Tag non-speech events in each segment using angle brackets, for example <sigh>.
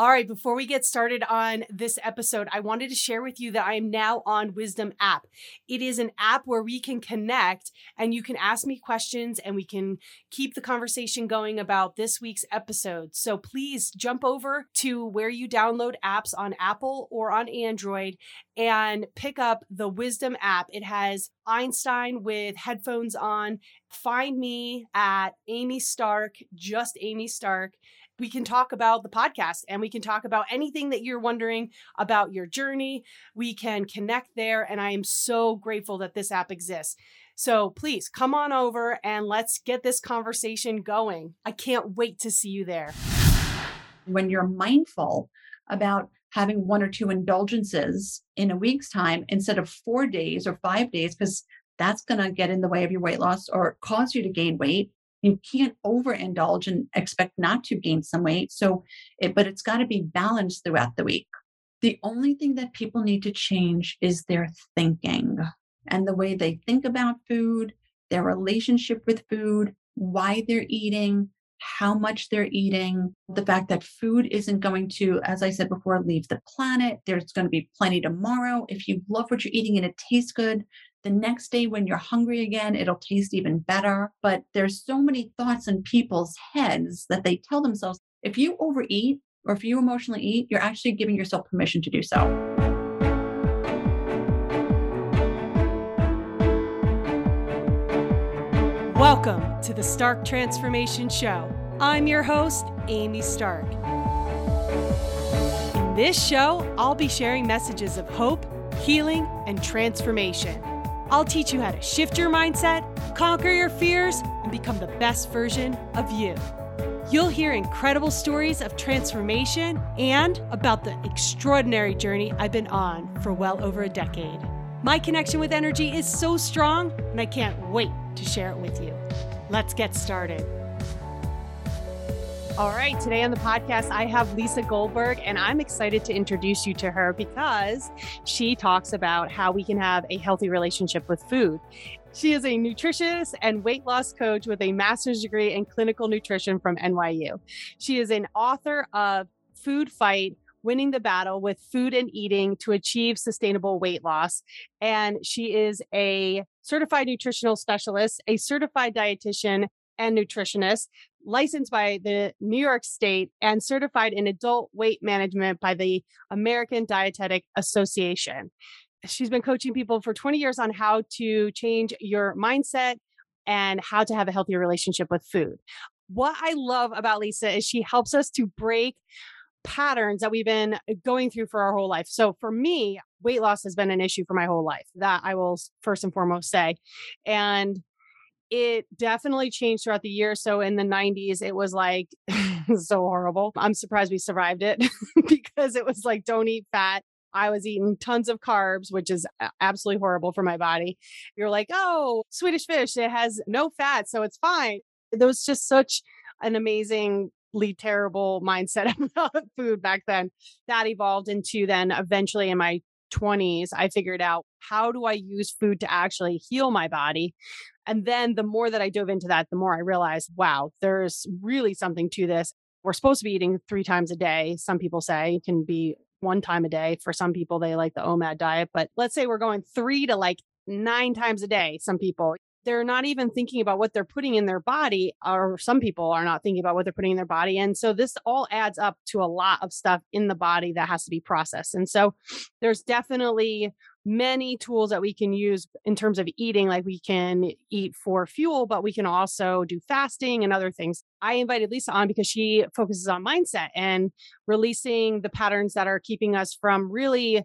All right, before we get started on this episode, I wanted to share with you that I am now on Wisdom app. It is an app where we can connect and you can ask me questions and we can keep the conversation going about this week's episode. So please jump over to where you download apps on Apple or on Android and pick up the Wisdom app. It has Einstein with headphones on. Find me at Amy Stark, just Amy Stark we can talk about the podcast and we can talk about anything that you're wondering about your journey. We can connect there. And I am so grateful that this app exists. So please come on over and let's get this conversation going. I can't wait to see you there. When you're mindful about having one or two indulgences in a week's time instead of four days or five days, because that's going to get in the way of your weight loss or cause you to gain weight you can't overindulge and expect not to gain some weight. So, it, but it's got to be balanced throughout the week. The only thing that people need to change is their thinking and the way they think about food, their relationship with food, why they're eating, how much they're eating, the fact that food isn't going to, as I said before, leave the planet. There's going to be plenty tomorrow. If you love what you're eating and it tastes good, the next day, when you're hungry again, it'll taste even better. But there's so many thoughts in people's heads that they tell themselves if you overeat or if you emotionally eat, you're actually giving yourself permission to do so. Welcome to the Stark Transformation Show. I'm your host, Amy Stark. In this show, I'll be sharing messages of hope, healing, and transformation. I'll teach you how to shift your mindset, conquer your fears, and become the best version of you. You'll hear incredible stories of transformation and about the extraordinary journey I've been on for well over a decade. My connection with energy is so strong, and I can't wait to share it with you. Let's get started. All right, today on the podcast, I have Lisa Goldberg, and I'm excited to introduce you to her because she talks about how we can have a healthy relationship with food. She is a nutritionist and weight loss coach with a master's degree in clinical nutrition from NYU. She is an author of Food Fight winning the battle with food and eating to achieve sustainable weight loss. And she is a certified nutritional specialist, a certified dietitian, and nutritionist, licensed by the New York State and certified in adult weight management by the American Dietetic Association. She's been coaching people for 20 years on how to change your mindset and how to have a healthier relationship with food. What I love about Lisa is she helps us to break patterns that we've been uh, going through for our whole life. So for me, weight loss has been an issue for my whole life. That I will first and foremost say. And it definitely changed throughout the year. So in the 90s, it was like <laughs> so horrible. I'm surprised we survived it <laughs> because it was like, don't eat fat. I was eating tons of carbs, which is absolutely horrible for my body. You're like, oh, Swedish fish, it has no fat, so it's fine. There was just such an amazingly terrible mindset <laughs> about food back then. That evolved into then eventually in my 20s, I figured out how do I use food to actually heal my body? And then the more that I dove into that, the more I realized, wow, there's really something to this. We're supposed to be eating three times a day. Some people say it can be one time a day. For some people, they like the OMAD diet. But let's say we're going three to like nine times a day. Some people, they're not even thinking about what they're putting in their body, or some people are not thinking about what they're putting in their body. And so this all adds up to a lot of stuff in the body that has to be processed. And so there's definitely many tools that we can use in terms of eating. Like we can eat for fuel, but we can also do fasting and other things. I invited Lisa on because she focuses on mindset and releasing the patterns that are keeping us from really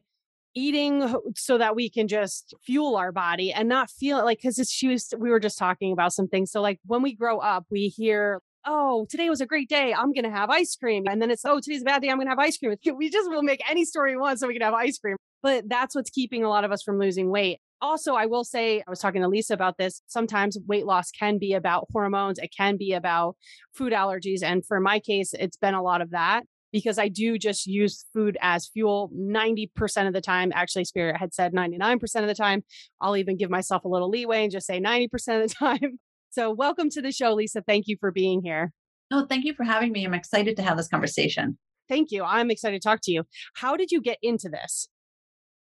eating so that we can just fuel our body and not feel like because she was we were just talking about some things so like when we grow up we hear oh, today was a great day. I'm to have ice cream. And then it's, oh, today's a bad day. I'm to have ice cream. <laughs> We just will make any story we want so we can have ice cream but that's what's keeping a lot of us from losing weight. Also, I will say, I was talking to Lisa about this. Sometimes weight loss can be about hormones, it can be about food allergies. And for my case, it's been a lot of that because I do just use food as fuel 90% of the time. Actually, Spirit had said 99% of the time. I'll even give myself a little leeway and just say 90% of the <laughs> time. So, welcome to the show, Lisa. Thank you for being here. Oh, thank you for having me. I'm excited to have this conversation. Thank you. I'm excited to talk to you. How did you get into this?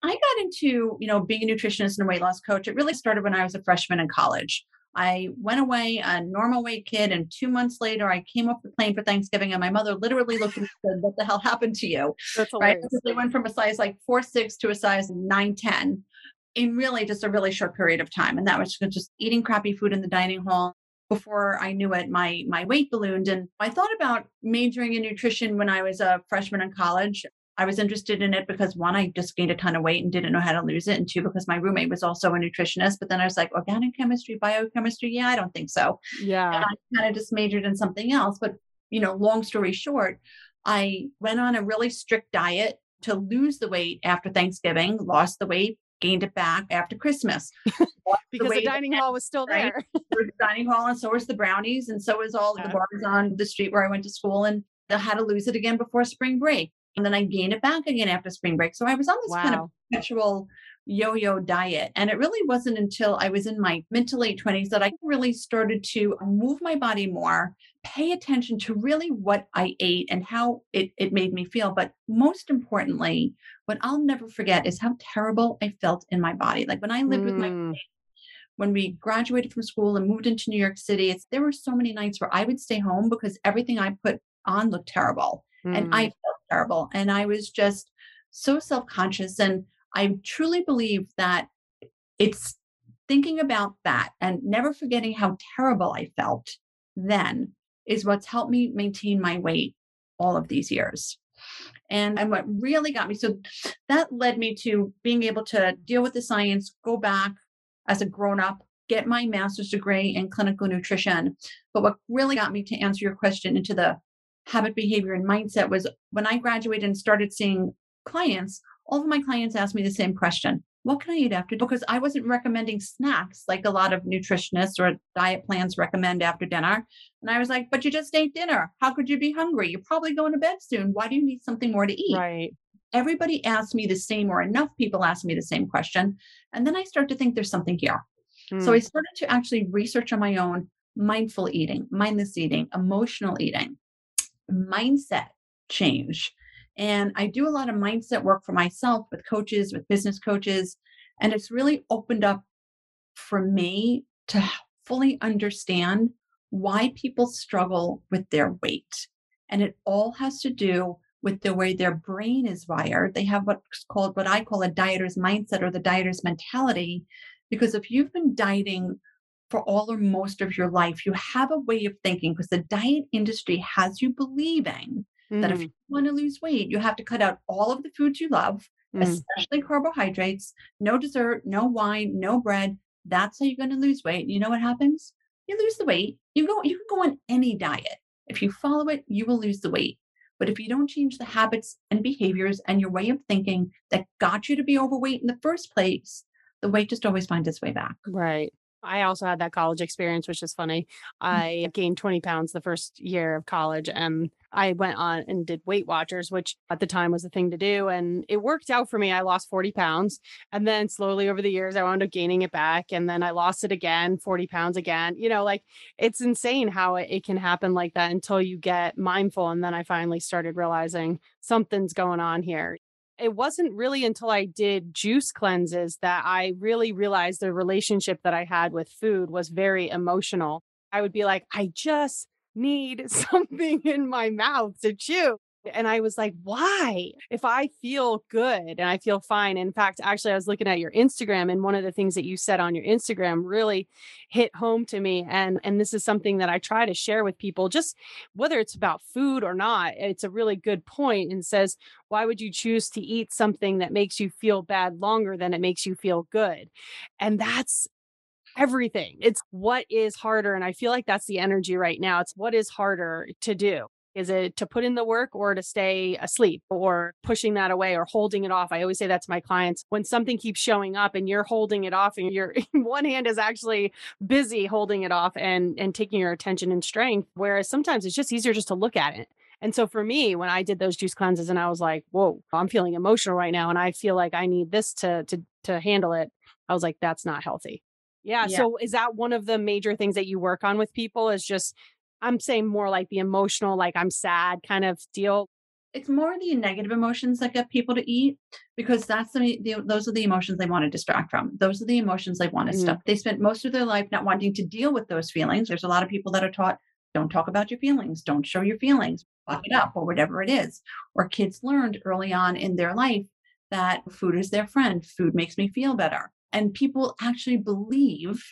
I got into, you know, being a nutritionist and a weight loss coach. It really started when I was a freshman in college. I went away a normal weight kid, and two months later, I came off the plane for Thanksgiving, and my mother literally looked at me and said, "What the hell happened to you?" <laughs> That's right. Because they went from a size like four six to a size nine ten in really just a really short period of time, and that was just eating crappy food in the dining hall. Before I knew it, my my weight ballooned, and I thought about majoring in nutrition when I was a freshman in college. I was interested in it because one, I just gained a ton of weight and didn't know how to lose it. And two, because my roommate was also a nutritionist. But then I was like, organic chemistry, biochemistry. Yeah, I don't think so. Yeah. And I kind of just majored in something else. But, you know, long story short, I went on a really strict diet to lose the weight after Thanksgiving, lost the weight, gained it back after Christmas. <laughs> because the, the dining hall was still there. <laughs> Right? the dining hall, and so was the brownies, and so was all yeah. the bars on the street where I went to school. And I had to lose it again before spring break. And then I gained it back again after spring break. So I was on this wow. kind of perpetual yo yo diet. And it really wasn't until I was in my mid to late 20s that I really started to move my body more, pay attention to really what I ate and how it, it made me feel. But most importantly, what I'll never forget is how terrible I felt in my body. Like when I lived mm. with my mm. when we graduated from school and moved into New York City, there were so many nights where I would stay home because everything I put on looked terrible. Mm. And I mm. felt terrible. And I was just so self conscious. And I truly believe that it's thinking about that and never forgetting how terrible I felt then is what's helped me maintain my weight all of these years. And, and what really got me, so that led me to being able to deal with the science, go back as a grown up, get my master's degree in clinical nutrition. But what really got me to answer your question into the habit, behavior, and mindset was when I graduated and started seeing clients, all of my clients asked me the same question What can I eat after? Because I wasn't recommending snacks like a lot of nutritionists or diet plans recommend after dinner. And I was like, But you just ate dinner. How could you be hungry? You're probably going to bed soon. Why do you need something more to eat? Right. Everybody asked me the same, or enough people asked me the same question. And then I start to think there's something here. Mm. So I hmm. started to actually research on my own mindful eating, mindless eating, emotional eating mindset change. And I do a lot of mindset work for myself with coaches, with business coaches. And it's really opened up for me to fully understand why people struggle with their weight. And it all has to do with the way their brain is wired. They have what's called what I call a dieter's mindset or the dieter's mentality. Because if you've been dieting for all or most of your life, you have a way of thinking because the diet industry has you believing mm. that if mm. you want to lose weight, you have to cut out all of the foods you love, mm. especially carbohydrates, no dessert, no wine, no bread. That's how you're going to lose weight. You know what happens? You lose the weight. You go, you can go on any diet. If you follow it, you will lose the weight. But if you don't change the habits and behaviors and your way of thinking that got you to be overweight in the first place, the weight just always finds its way back. Right. I also had that college experience, which is funny. Mm. I gained 20 pounds the first year of college and I went on and did Weight Watchers, which at the time was the thing to do. And it worked out for me. I lost 40 pounds. And then slowly over the years, I wound up gaining it back. And then I lost it again, 40 pounds again. You know, like it's insane how it, it can happen like that until you get mindful. And then I finally started realizing something's going on here it wasn't really until I did juice cleanses that I really realized the relationship that I had with food was very emotional. I would be like, I just need <laughs> something in my mouth to chew. And I was like, why? If I feel good and I feel fine. In fact, actually, I was looking at your Instagram, and one of the things that you said on your Instagram really hit home to me. And, and this is something that I try to share with people, just whether it's about food or not. It's a really good point and says, why would you choose to eat something that makes you feel bad longer than it makes you feel good? And that's everything. It's what is harder. And I feel like that's the energy right now. It's what is harder to do. Is it to put in the work or to stay asleep or pushing that away or holding it off? I always say that to my clients when something keeps showing up and you're holding it off and your <laughs> one hand is actually busy holding it off and and taking your attention and strength whereas sometimes it's just easier just to look at it And so for me, when I did those juice cleanses and I was like, whoa, I'm feeling emotional right now and I feel like I need this to to to handle it, I was like, that's not healthy. Yeah, Yeah. So is that one of the major things that you work on with people is just I'm saying more like the emotional, like I'm sad kind of deal. It's more the negative emotions that get people to eat because that's the, the those are the emotions they want to distract from. Those are the emotions they want to Mm. stuff. They spent most of their life not wanting to deal with those feelings. There's a lot of people that are taught don't talk about your feelings, don't show your feelings, fuck it up, or whatever it is. Or kids learned early on in their life that food is their friend, food makes me feel better. And people actually believe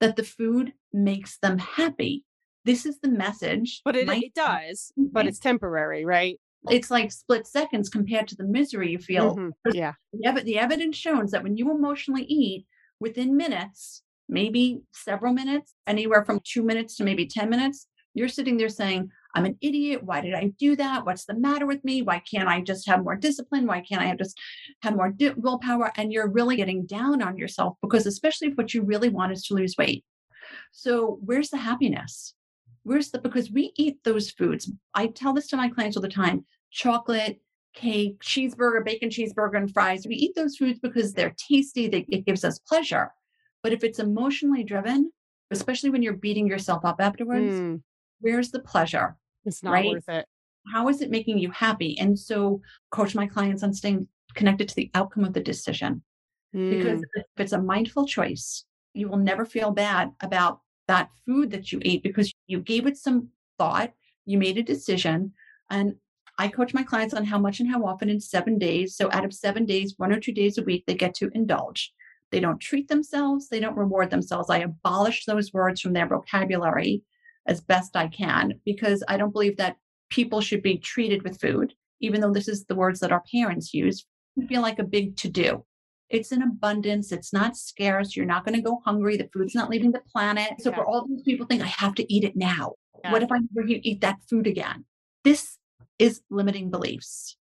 that the food makes them happy. This is the message. But it, it does, but it's temporary, right? it's like split seconds compared to the misery you feel. Mhm. Yeah. The, ev- the evidence shows that when you emotionally eat within minutes, maybe several minutes, anywhere from two minutes to maybe 10 minutes, you're sitting there saying, I'm an idiot. Why did I do that? What's the matter with me? Why can't I just have more discipline? Why can't I have just have more di- willpower? And you're really getting down on yourself because, especially if what you really want is to lose weight. So, where's the happiness? Where's the because we eat those foods. I tell this to my clients all the time chocolate, cake, cheeseburger, bacon cheeseburger, and fries. We eat those foods because they're tasty, they, it gives us pleasure. But if it's emotionally driven, especially when you're beating yourself up afterwards, Mm, where's the pleasure? it's not Right? worth it. How is it making you happy? And so, coach my clients on staying connected to the outcome of the decision because Mm, if it's a mindful choice, you will never feel bad about that food that you ate because you gave it some thought, you made a decision. And I coach my clients on how much and how often in seven days. So out of seven days, one or two days a week, they get to indulge. They don't treat themselves, they don't reward themselves. I abolish those words from their vocabulary as best I can because I don't believe that people should be treated with food, even though this is the words that our parents use. Feel like a big to do. It's in abundance. It's not scarce. You're not going to go hungry. The food's not leaving the planet. So Yeah. for all these people think I have to eat it now. Yeah. What if I never eat that food again? This is limiting beliefs.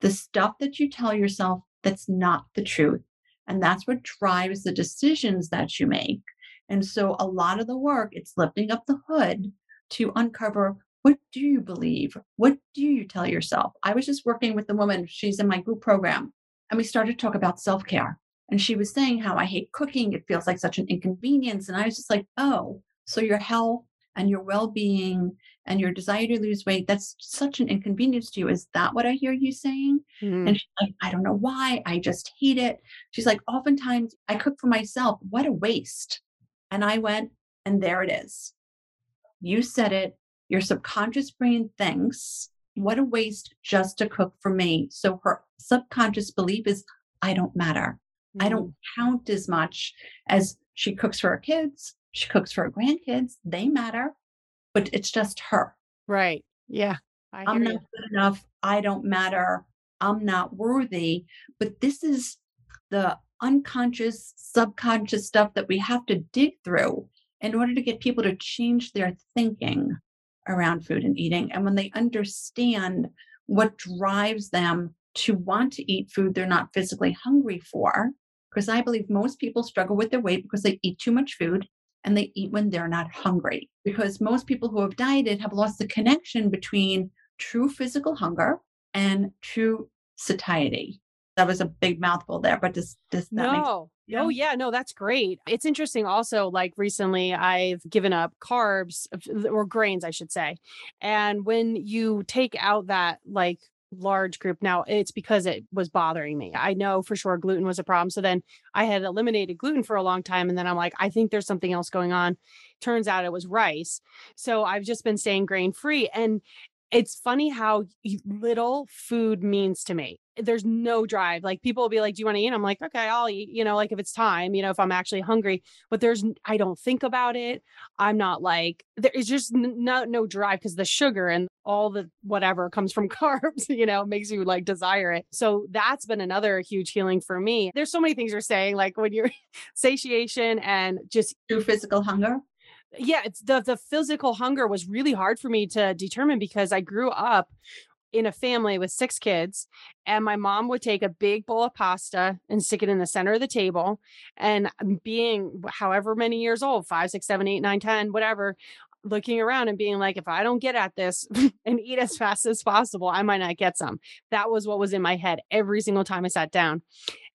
The stuff that you tell yourself that's not the truth. And that's what drives the decisions that you make. And so a lot of the work, it's lifting up the hood to uncover what do you believe? What do you tell yourself? I was just working with a woman, she's in my group program, and we started to talk about self care. And she was saying how I hate cooking. It feels like such an inconvenience. And I was just like, oh, so your health and your well being and your desire to lose weight, that's such an inconvenience to you. Is that what I hear you saying? mm. And she's like, I don't know why. I just hate it. She's like, oftentimes I cook for myself. What a waste. And I went, and there it is. You said it. Your subconscious brain thinks, what a waste just to cook for me. So her subconscious belief is, I don't matter. I Mm. don't count as much as she cooks for her kids. She cooks for her grandkids. They matter, but it's just her. Right. Yeah. I i'm you. not good enough. I don't matter. I'm not worthy. But this is the unconscious, subconscious stuff that we have to dig through in order to get people to change their thinking around food and eating. And when they understand what drives them to want to eat food they're not physically hungry for, because I believe most people struggle with their weight because they eat too much food and they eat when they're not hungry. Because most people who have dieted have lost the connection between true physical hunger and true satiety. That was a big mouthful there, but does does that make No. Oh, yeah. Oh yeah, no, that's great. It's interesting also like recently I've given up carbs or grains I should say. And when you take out that like large group now it's because it was bothering me. I know for sure gluten was a problem. So then I had eliminated gluten for a long time and then I'm like I think there's something else going on. Turns out it was rice. So I've just been staying grain free and it's funny how little food means to me. There's no drive. Like people will be like, "Do you want to eat?" I'm like, "Okay, I'll eat." You know, like if it's time, you know, if I'm actually hungry. But there's, I don't think about it. I'm not like there is just n- no no drive because the sugar and all the whatever comes from <laughs> carbs. You know, makes you like desire it. So that's been another huge healing for me. There's so many things you're saying, like when you're <laughs> satiation and just true physical hunger? Yeah it's the the physical hunger was really hard for me to determine because i grew up in a family with six kids and my mom would take a big bowl of pasta and stick it in the center of the table and being however many years old five six seven eight nine ten whatever looking around and being like, if I don't get at this <laughs> and eat as fast as possible, I might not get some. That was what was in my head every single time I sat down.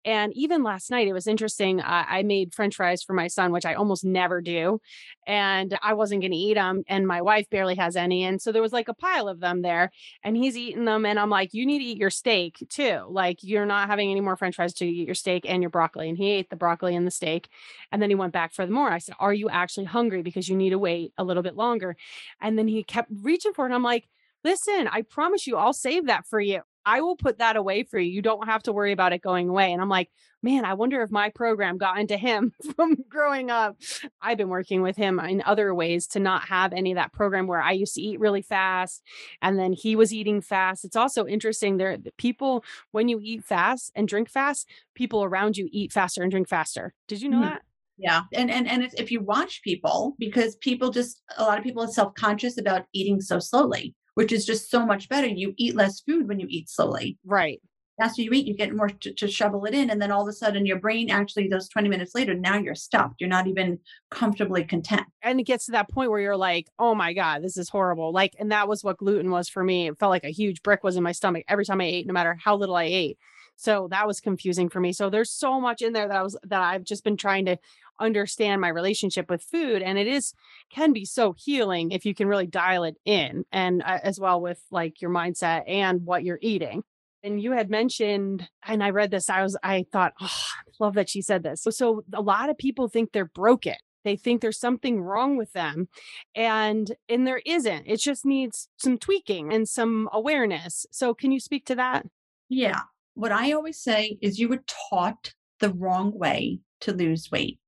And even last night, it was interesting. Uh, I made French fries for my son, which I almost never do. And I wasn't going to eat them. And my wife barely has any. And so there was like a pile of them there. And he's eating them. And I'm like, you need to eat your steak too. Like, you're not having any more French fries to eat your steak and your broccoli. And he ate the broccoli and the steak. And then he went back for the more. I said, Are you actually hungry? Because you need to wait a little bit longer. And then he kept reaching for it. And I'm like, Listen, I promise you, I'll save that for you. I will put that away for you. You don't have to worry about it going away. And I'm like, man, I wonder if my program got into him <laughs> from growing up. I've been working with him in other ways to not have any of that program where I used to eat really fast and then he was eating fast. It's also interesting there people when you eat fast and drink fast, people around you eat faster and drink faster. Did you know mm-hmm. that? Yeah. And and and if you watch people because people just a lot of people are self-conscious about eating so slowly which is just so much better. You eat less food when you eat slowly. Right. After you eat, you get more to, to, shovel it in. And then all of a sudden, your brain actually, those 20 minutes later, now you're stuffed. You're not even comfortably content. And it gets to that point where you're like, oh my God, this is horrible. Like, and that was what gluten was for me. It felt like a huge brick was in my stomach every time I ate, no matter how little I ate. So that was confusing for me. So there's so much in there that I was that I've just been trying to understand my relationship with food and it is can be so healing if you can really dial it in and uh, as well with like your mindset and what you're eating. And you had mentioned and i read this i was i thought oh love that she said this. So, so a lot of people think they're broken. They think there's something wrong with them and and there isn't. It just needs some tweaking and some awareness. So can you speak to that? Yeah. What i always say is you were taught the wrong way to lose weight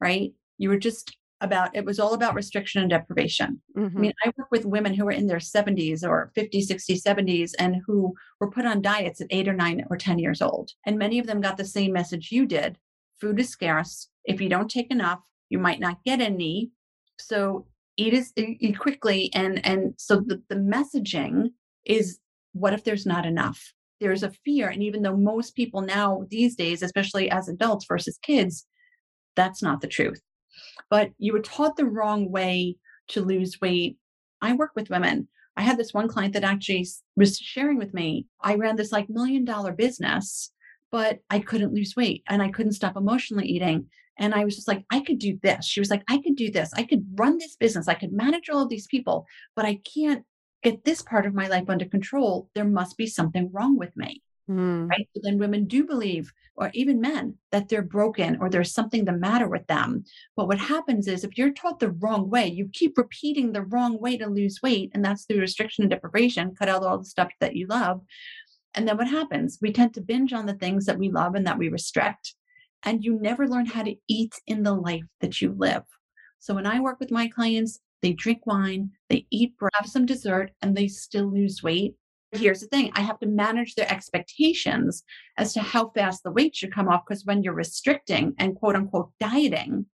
right? You were just about, it was all about restriction and deprivation. Mm-hmm. I mean, I work with women who are in their 70s or 50, 60, 70s and who were put on diets at eight or nine or 10 years old. And many of them got the same message you did food is scarce. If you don't take enough, you might not get any. So eat eat quickly. And, and so the, the messaging is what if there's not enough? There's a fear. And even though most people now these days, especially as adults versus kids, that's not the truth. But you were taught the wrong way to lose weight. I work with women. I had this one client that actually was sharing with me, I ran this like million dollar business, but I couldn't lose weight and I couldn't stop emotionally eating. And I was just like, I could do this. She was like, I could do this. I could run this business. I could manage all of these people, but I can't get this part of my life under control. There must be something wrong with me. Mm. Right. So then women do believe, or even men, that they're broken or there's something the matter with them. But what happens is if you're taught the wrong way, you keep repeating the wrong way to lose weight, and that's through restriction and deprivation, cut out all the stuff that you love. And then what happens? We tend to binge on the things that we love and that we restrict. And you never learn how to eat in the life that you live. So when I work with my clients, they drink wine, they eat, have some dessert, and they still lose weight here's the thing I have to manage their expectations as to how fast the weight should come off. Because when you're restricting and quote unquote dieting,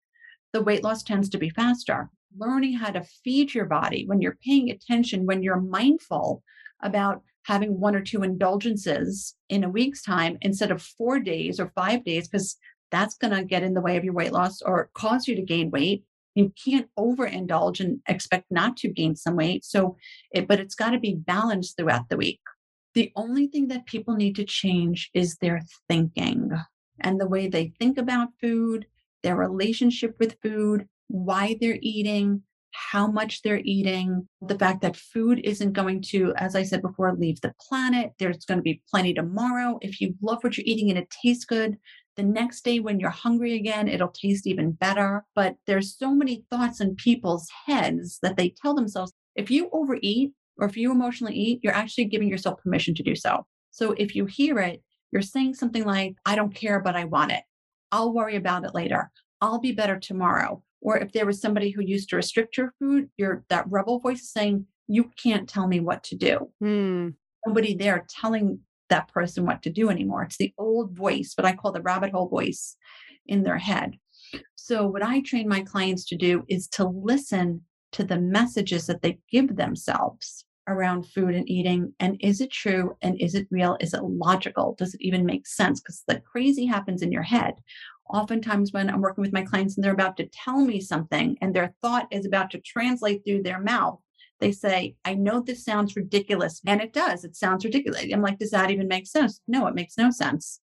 the weight loss tends to be faster. Learning how to feed your body when you're paying attention, when you're mindful about having one or two indulgences in a week's time instead of four days or five days, because that's going to get in the way of your weight loss or cause you to gain weight you can't overindulge and expect not to gain some weight. So, it, but it's got to be balanced throughout the week. The only thing that people need to change is their thinking and the way they think about food, their relationship with food, why they're eating, how much they're eating, the fact that food isn't going to, as I said before, leave the planet. There's going to be plenty tomorrow. If you love what you're eating and it tastes good, the next day, when you're hungry again, it'll taste even better. But there's so many thoughts in people's heads that they tell themselves if you overeat or if you emotionally eat, you're actually giving yourself permission to do so. So if you hear it, you're saying something like, I don't care, but I want it. I'll worry about it later. I'll be better tomorrow. Or if there was somebody who used to restrict your food, your that rebel voice is saying, You can't tell me what to do. Hmm. Nobody there telling that person what to do anymore. It's the old voice, what I call the rabbit hole voice in their head. So, what I train my clients to do is to listen to the messages that they give themselves around food and eating. And is it true? And is it real? Is it logical? Does it even make sense? Because the crazy happens in your head. oftentimes when I'm working with my clients and they're about to tell me something and their thought is about to translate through their mouth, they say, I know this sounds ridiculous. And it does. It sounds ridiculous. I'm like, does that even make sense? No, it makes no sense.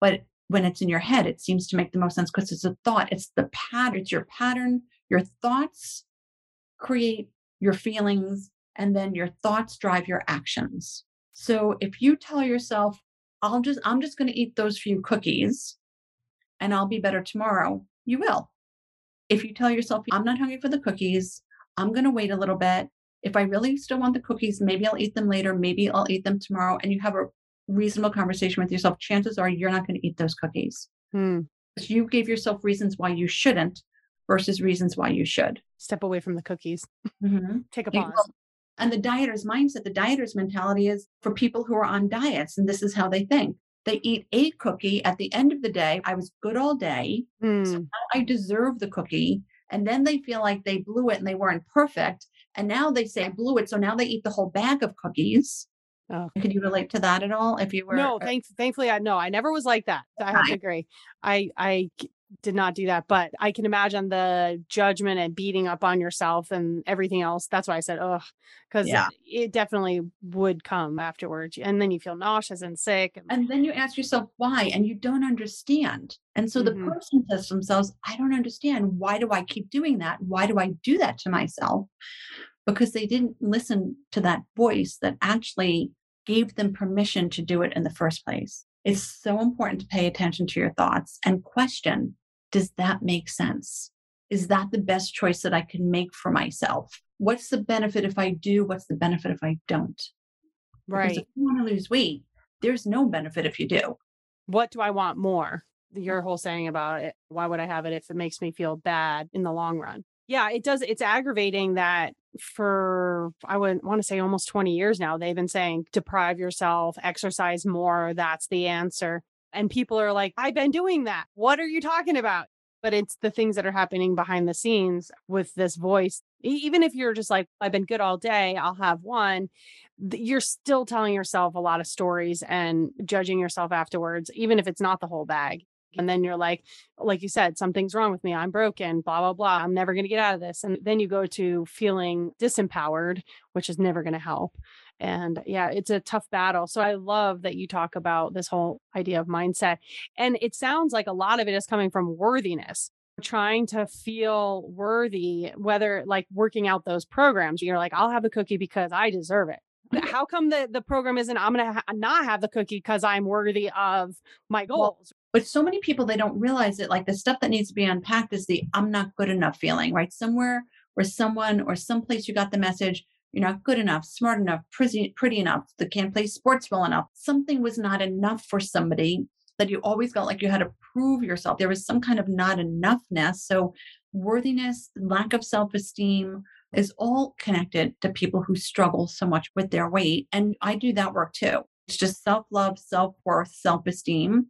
But when it's in your head, it seems to make the most sense because it's a thought. It's the pattern, it's your pattern. Your thoughts create your feelings, and then your thoughts drive your actions. So if you tell yourself, I'll just, I'm just going to eat those few cookies and I'll be better tomorrow, you will. If you tell yourself, I'm not hungry for the cookies, I'm going to wait a little bit. If I really still want the cookies, maybe I'll eat them later, maybe I'll eat them tomorrow, and you have a reasonable conversation with yourself, chances are you're not going to eat those cookies. Hmm. You gave yourself reasons why you shouldn't versus reasons why you should. Step away from the cookies. Mm-hmm. Take a pause. well, And the dieter's mindset, the dieter's mentality is for people who are on diets, and this is how they think. They eat a cookie at the end of the day. I was good all day. Hmm. I deserve the cookie. And then they feel like they blew it and they weren't perfect. And now they say I blew it. So now they eat the whole bag of cookies. Oh. Could you relate to that at all? If you were No, thank, thankfully, I no, I never was like that. I have to agree. I I did not do that, but I can imagine the judgment and beating up on yourself and everything else. That's why I said, oh, because Yeah. it definitely would come afterwards, and then you feel nauseous and sick. And, And then you ask yourself why, and you don't understand. And so Mhm. the person says to themselves, I don't understand. Why do I keep doing that? Why do I do that to myself? Because they didn't listen to that voice that actually gave them permission to do it in the first place. It's so important to pay attention to your thoughts and question Does that make sense? Is that the best choice that I can make for myself? What's the benefit if I do? What's the benefit if I don't? Because right. if you want to lose weight, there's no benefit if you do. What do I want more? Your whole saying about it. Why would I have it if it makes me feel bad in the long run? Yeah, it does. It's aggravating that for, I would want to say almost 20 years now, they've been saying deprive yourself, exercise more. That's the answer. And people are like, I've been doing that. What are you talking about? But it's the things that are happening behind the scenes with this voice. Even if you're just like, I've been good all day, I'll have one, you're still telling yourself a lot of stories and judging yourself afterwards, even if it's not the whole bag. And then you're like, like you said, something's wrong with me. I'm broken, blah, blah, blah. I'm never going to get out of this. And then you go to feeling disempowered, which is never going to help. And yeah, it's a tough battle. So I love that you talk about this whole idea of mindset. And it sounds like a lot of it is coming from worthiness, trying to feel worthy, whether like working out those programs, you're like, I'll have the cookie because I deserve it. How come the, the program isn't, I'm going to ha- not have the cookie because I'm worthy of my goals? But so many people, they don't realize it. Like the stuff that needs to be unpacked is the I'm not good enough feeling, right? Somewhere where someone or someplace you got the message, you're not good enough, smart enough, pretty, pretty enough, that can't play sports well enough. Something was not enough for somebody that you always felt like you had to prove yourself. There was some kind of not enoughness. So worthiness, lack of self-esteem is all connected to people who struggle so much with their weight. And I do that work too. It's just self-love, self-worth, self-esteem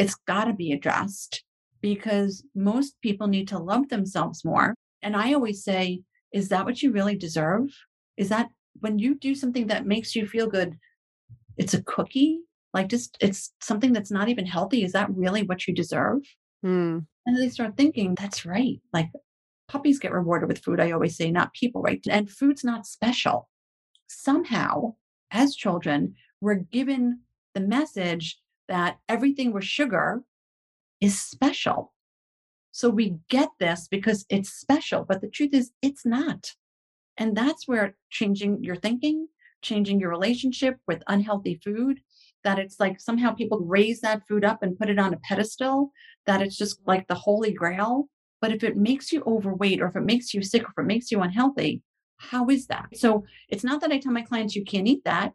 it's got to be addressed because most people need to love themselves more. And I always say, is that what you really deserve? Is that when you do something that makes you feel good, it's a cookie? Like just it's something that's not even healthy. Is that really what you deserve? Hmm. And they start thinking, that's right. Like puppies get rewarded with food, I always say, not people, right? And food's not special. Somehow, as children, we're given the message that everything with sugar is special. So we get this because it's special, but the truth is, it's not. And that's where changing your thinking, changing your relationship with unhealthy food, that it's like somehow people raise that food up and put it on a pedestal, that it's just like the holy grail. But if it makes you overweight or if it makes you sick or if it makes you unhealthy, how is that? So it's not that I tell my clients you can't eat that.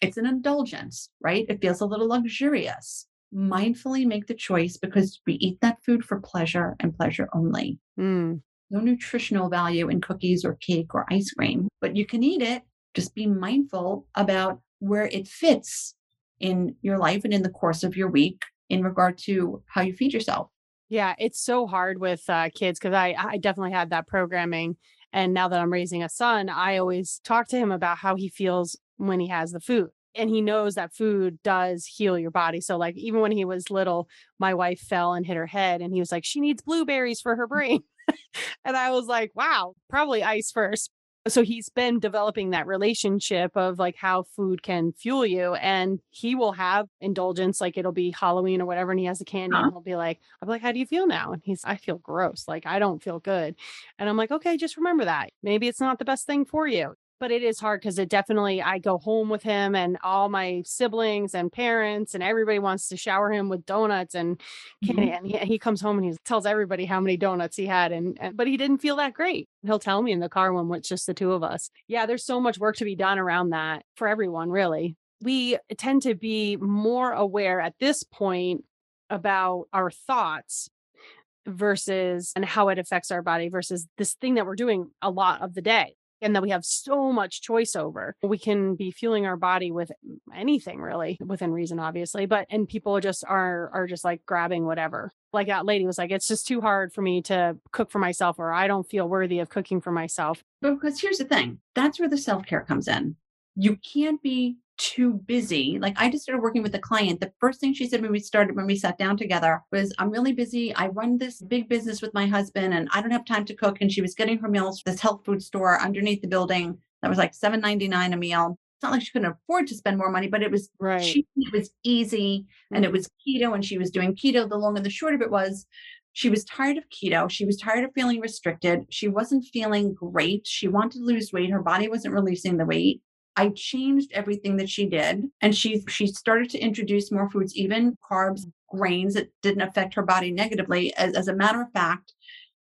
It's an indulgence, right? It feels a little luxurious. Mindfully make the choice because we eat that food for pleasure and pleasure only. Hmm. No nutritional value in cookies or cake or ice cream, but you can eat it. Just be mindful about where it fits in your life and in the course of your week in regard to how you feed yourself. Yeah, it's so hard with uh, kids because I I definitely had that programming, and now that I'm raising a son, I always talk to him about how he feels when he has the food. and he knows that food does heal your body. So like even when he was little, my wife fell and hit her head and he was like she needs blueberries for her brain. <laughs> and I was like, wow, probably ice first. So he's been developing that relationship of like how food can fuel you and he will have indulgence like it'll be Halloween or whatever and he has a candy uh-huh. and he'll be like I'm like how do you feel now and he's I feel gross like I don't feel good and I'm like okay just remember that maybe it's not the best thing for you but it is hard because it definitely I go home with him and all my siblings and parents and everybody wants to shower him with donuts and candy mm-hmm. and he, he, comes home and he tells everybody how many donuts he had and, and but he didn't feel that great. He'll tell me in the car when it's just the two of us. Yeah, there's so much work to be done around that for everyone really. We tend to be more aware at this point about our thoughts versus and how it affects our body versus this thing that we're doing a lot of the day and that we have so much choice over. We can be fueling our body with anything really within reason obviously, but and people just are are just like grabbing whatever. Like that lady was like it's just too hard for me to cook for myself or I don't feel worthy of cooking for myself. Because here's the thing, that's where the self-care comes in. You can't be too busy. Like I just started working with a client. The first thing she said when we started, when we sat down together, was I'm really busy. I run this big business with my husband and I don't have time to cook. And she was getting her meals from this health food store underneath the building that was like $7.99 a meal. It's not like she couldn't afford to spend more money, but it was right. cheap, it was easy, and it mm. was keto, and she was doing keto. The long and the short of it was she was tired of keto. She was tired of feeling restricted. She wasn't feeling great. She wanted to lose weight. Her body wasn't releasing the weight. I changed everything that she did. And she she started to introduce more foods, even carbs, grains that didn't affect her body negatively. As, as a matter of fact,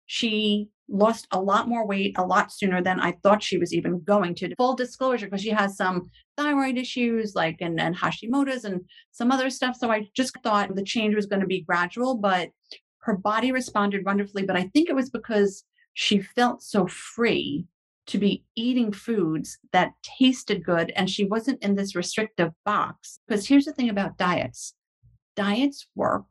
she lost a lot more weight a lot sooner than I thought she was even going to. Full disclosure, because she has some thyroid issues like and, and Hashimoto's and some other stuff. So I just thought the change was going to be gradual, but her body responded wonderfully. But I think it was because she felt so free to be eating foods that tasted good and she wasn't in this restrictive box. Because here's the thing about diets diets work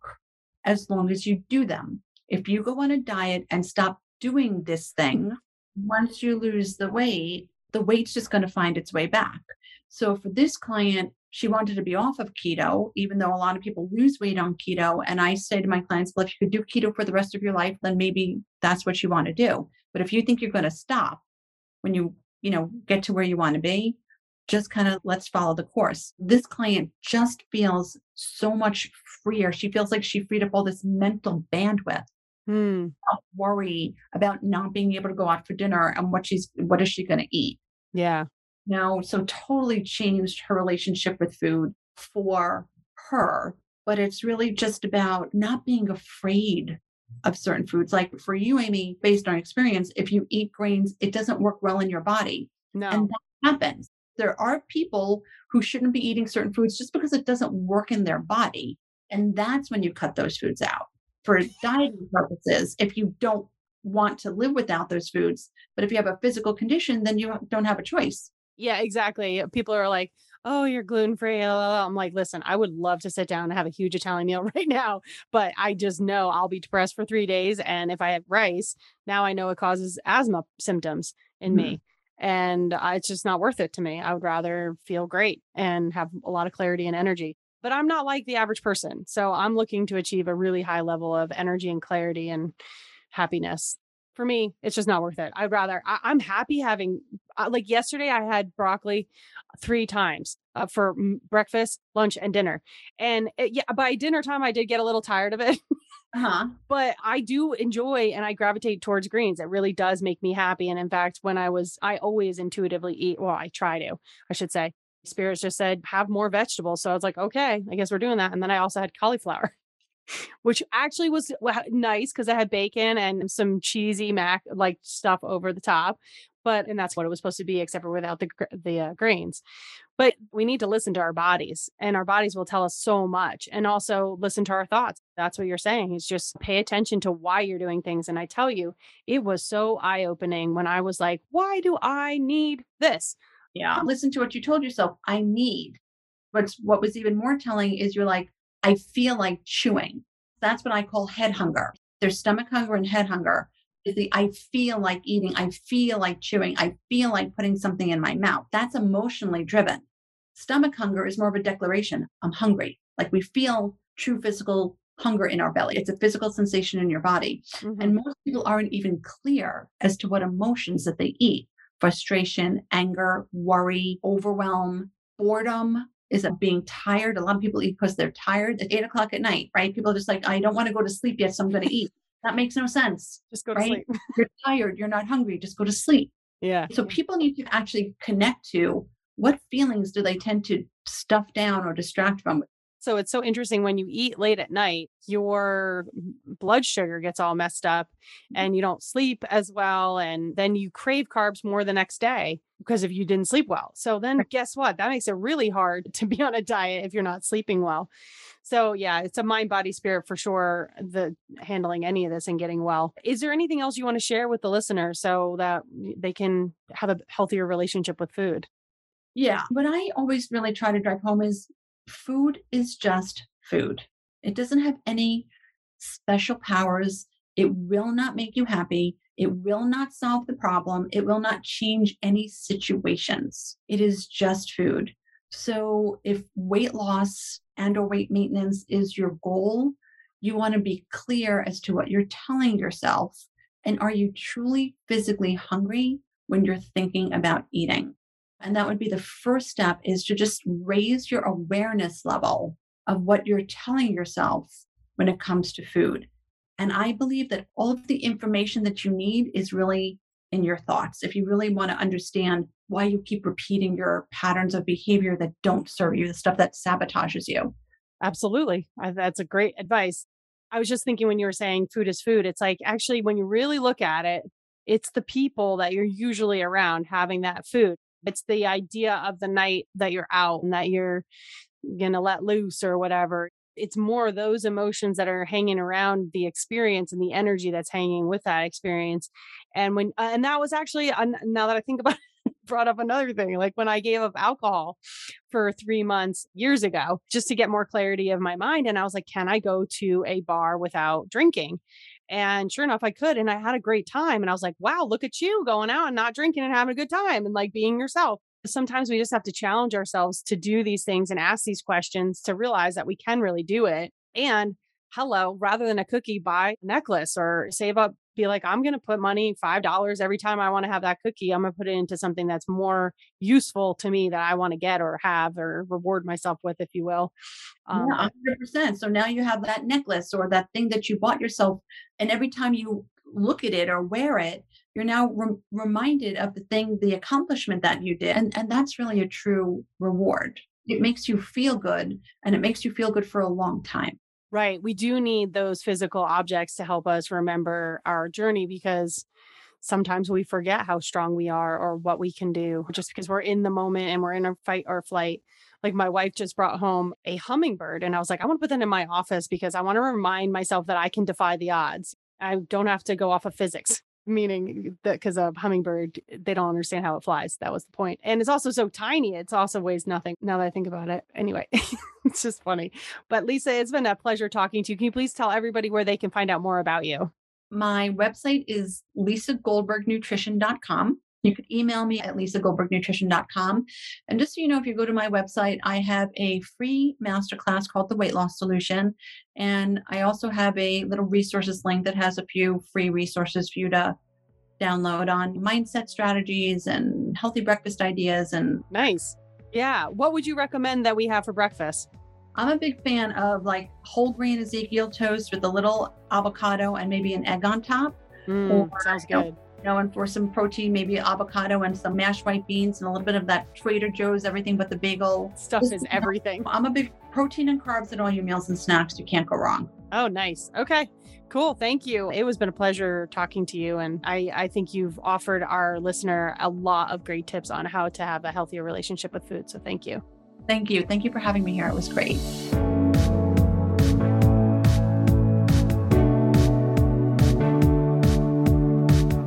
as long as you do them. If you go on a diet and stop doing this thing, once you lose the weight, the weight's just going to find its way back. So for this client, she wanted to be off of keto, even though a lot of people lose weight on keto. And I say to my clients, well, if you could do keto for the rest of your life, then maybe that's what you want to do. But if you think you're going to stop, when you, you know, get to where you want to be, just kind of let's follow the course. This client just feels so much freer. She feels like she freed up all this mental bandwidth. Hmm. Worry about not being able to go out for dinner and what she's what is she going to eat. Yeah. Now, so totally changed her relationship with food for her. But it's really just about not being afraid of certain foods. Like for you, Amy, based on experience, if you eat grains, it doesn't work well in your body. No. And that happens. There are people who shouldn't be eating certain foods just because it doesn't work in their body. And that's when you cut those foods out for dieting purposes. If you don't want to live without those foods, but if you have a physical condition, then you don't have a choice. Yeah, exactly. People are like, oh, you're gluten free. I'm like, listen, I would love to sit down and have a huge Italian meal <laughs> right now, but I just know I'll be depressed for three days. And if I have rice, now I know it causes asthma symptoms in mm-hmm. me. And uh, it's just not worth it to me. I would rather feel great and have a lot of clarity and energy. But I'm not like the average person. So I'm looking to achieve a really high level of energy and clarity and happiness for me, it's just not worth it. I'd rather, I, am happy having, uh, like yesterday, I had broccoli three times uh, for m- breakfast, lunch, and dinner. And it, yeah, by dinner time, I did get a little tired of it. uh-huh. <laughs> But I do enjoy and I gravitate towards greens. It really does make me happy. And in fact, when I was, I always intuitively eat, well, I try to, I should say. Spirits just said, have more vegetables. So I was like, okay, I guess we're doing that. And then I also had cauliflower which actually was nice because I had bacon and some cheesy mac like stuff over the top. But and that's what it was supposed to be, except for without the the uh, grains. But we need to listen to our bodies, and our bodies will tell us so much. And also listen to our thoughts. That's what you're saying. Is just pay attention to why you're doing things. And I tell you, it was so eye opening when I was like, "Why do I need this?" Yeah, listen to what you told yourself. I need. What's what was even more telling is you're like, I feel like chewing. That's what I call head hunger. There's stomach hunger and head hunger. Is the I feel like eating, I feel like chewing, I feel like putting something in my mouth. That's emotionally driven. stomach hunger is more of a declaration I'm hungry. Like we feel true physical hunger in our belly. It's a physical sensation in your body. Mhm. And most people aren't even clear as to what emotions that they eat frustration, anger, worry, overwhelm, boredom. Is it being tired? A lot of people eat because they're tired at eight o'clock at night, right? People are just like, I don't want to go to sleep yet, so I'm going <laughs> to eat. That makes no sense. Just go to sleep. <laughs> You're tired. You're not hungry. Just go to sleep. Yeah. So people need to actually connect to what feelings do they tend to stuff down or distract from. So it's so interesting when you eat late at night, your blood sugar gets all messed up mm-hmm. and you don't sleep as well. And then you crave carbs more the next day because if you didn't sleep well. So then guess what? That makes it really hard to be on a diet if you're not sleeping well. So yeah, it's a mind, body, spirit for sure. The handling any of this and getting well. Is there anything else you want to share with the listeners so that they can have a healthier relationship with food? Yeah. What I always really try to drive home is food is just food. It doesn't have any special powers. It will not make you happy. It will not solve the problem. It will not change any situations. It is just food. So if weight loss and or weight maintenance is your goal, you want to be clear as to what you're telling yourself and are you truly physically hungry when you're thinking about eating? And that would be the first step is to just raise your awareness level of what you're telling yourself when it comes to food. And I believe that all of the information that you need is really in your thoughts. If you really want to understand why you keep repeating your patterns of behavior that don't serve you, the stuff that sabotages you. Absolutely. That's a great advice. I was just thinking when you were saying food is food, it's like actually, when you really look at it, it's the people that you're usually around having that food. It's the idea of the night that you're out and that you're going to let loose or whatever. It's more those emotions that are hanging around the experience and the energy that's hanging with that experience. And when, uh, and that was actually, uh, now that I think about it, <laughs> brought up another thing. Like when I gave up alcohol for three months years ago, just to get more clarity of my mind. And I was like, can I go to a bar without drinking? And sure enough, I could. And I had a great time. And I was like, wow, look at you going out and not drinking and having a good time and like being yourself. Sometimes we just have to challenge ourselves to do these things and ask these questions to realize that we can really do it. And hello, rather than a cookie, buy a necklace or save up, be like, I'm going to put money, $5 every time I want to have that cookie. I'm going to put it into something that's more useful to me that I want to get or have or reward myself with, if you will. Um, yeah, 100%. So now you have that necklace or that thing that you bought yourself. And every time you look at it or wear it, you're now re- reminded of the thing, the accomplishment that you did. And, and that's really a true reward. It makes you feel good and it makes you feel good for a long time. Right. We do need those physical objects to help us remember our journey because sometimes we forget how strong we are or what we can do just because we're in the moment and we're in a fight or flight. Like my wife just brought home a hummingbird and I was like, I want to put that in my office because I want to remind myself that I can defy the odds. I don't have to go off of physics meaning that because a hummingbird they don't understand how it flies that was the point. And it's also so tiny it's also weighs nothing now that i think about it. Anyway <laughs> it's just funny. But lisa it's been a pleasure talking to you. Can you please tell everybody where they can find out more about you? My website is lisagoldbergnutrition.com you could email me at lisagoldbergnutrition.com. And just so you know, if you go to my website, I have a free masterclass called The Weight Loss Solution. And I also have a little resources link that has a few free resources for you to download on mindset strategies and healthy breakfast ideas. And nice. Yeah. What would you recommend that we have for breakfast? I'm a big fan of like whole grain Ezekiel toast with a little avocado and maybe an egg on top. Mm, or, sounds good you know, and for some protein, maybe avocado and some mashed white beans and a little bit of that Trader Joe's everything but the bagel. Stuff is everything. I'm a big protein and carbs in all your meals and snacks. You can't go wrong. Oh, nice. Okay. Cool. Thank you. It has been a pleasure talking to you. And I, I think you've offered our listener a lot of great tips on how to have a healthier relationship with food. So thank you. Thank you. Thank you for having me here. It was great.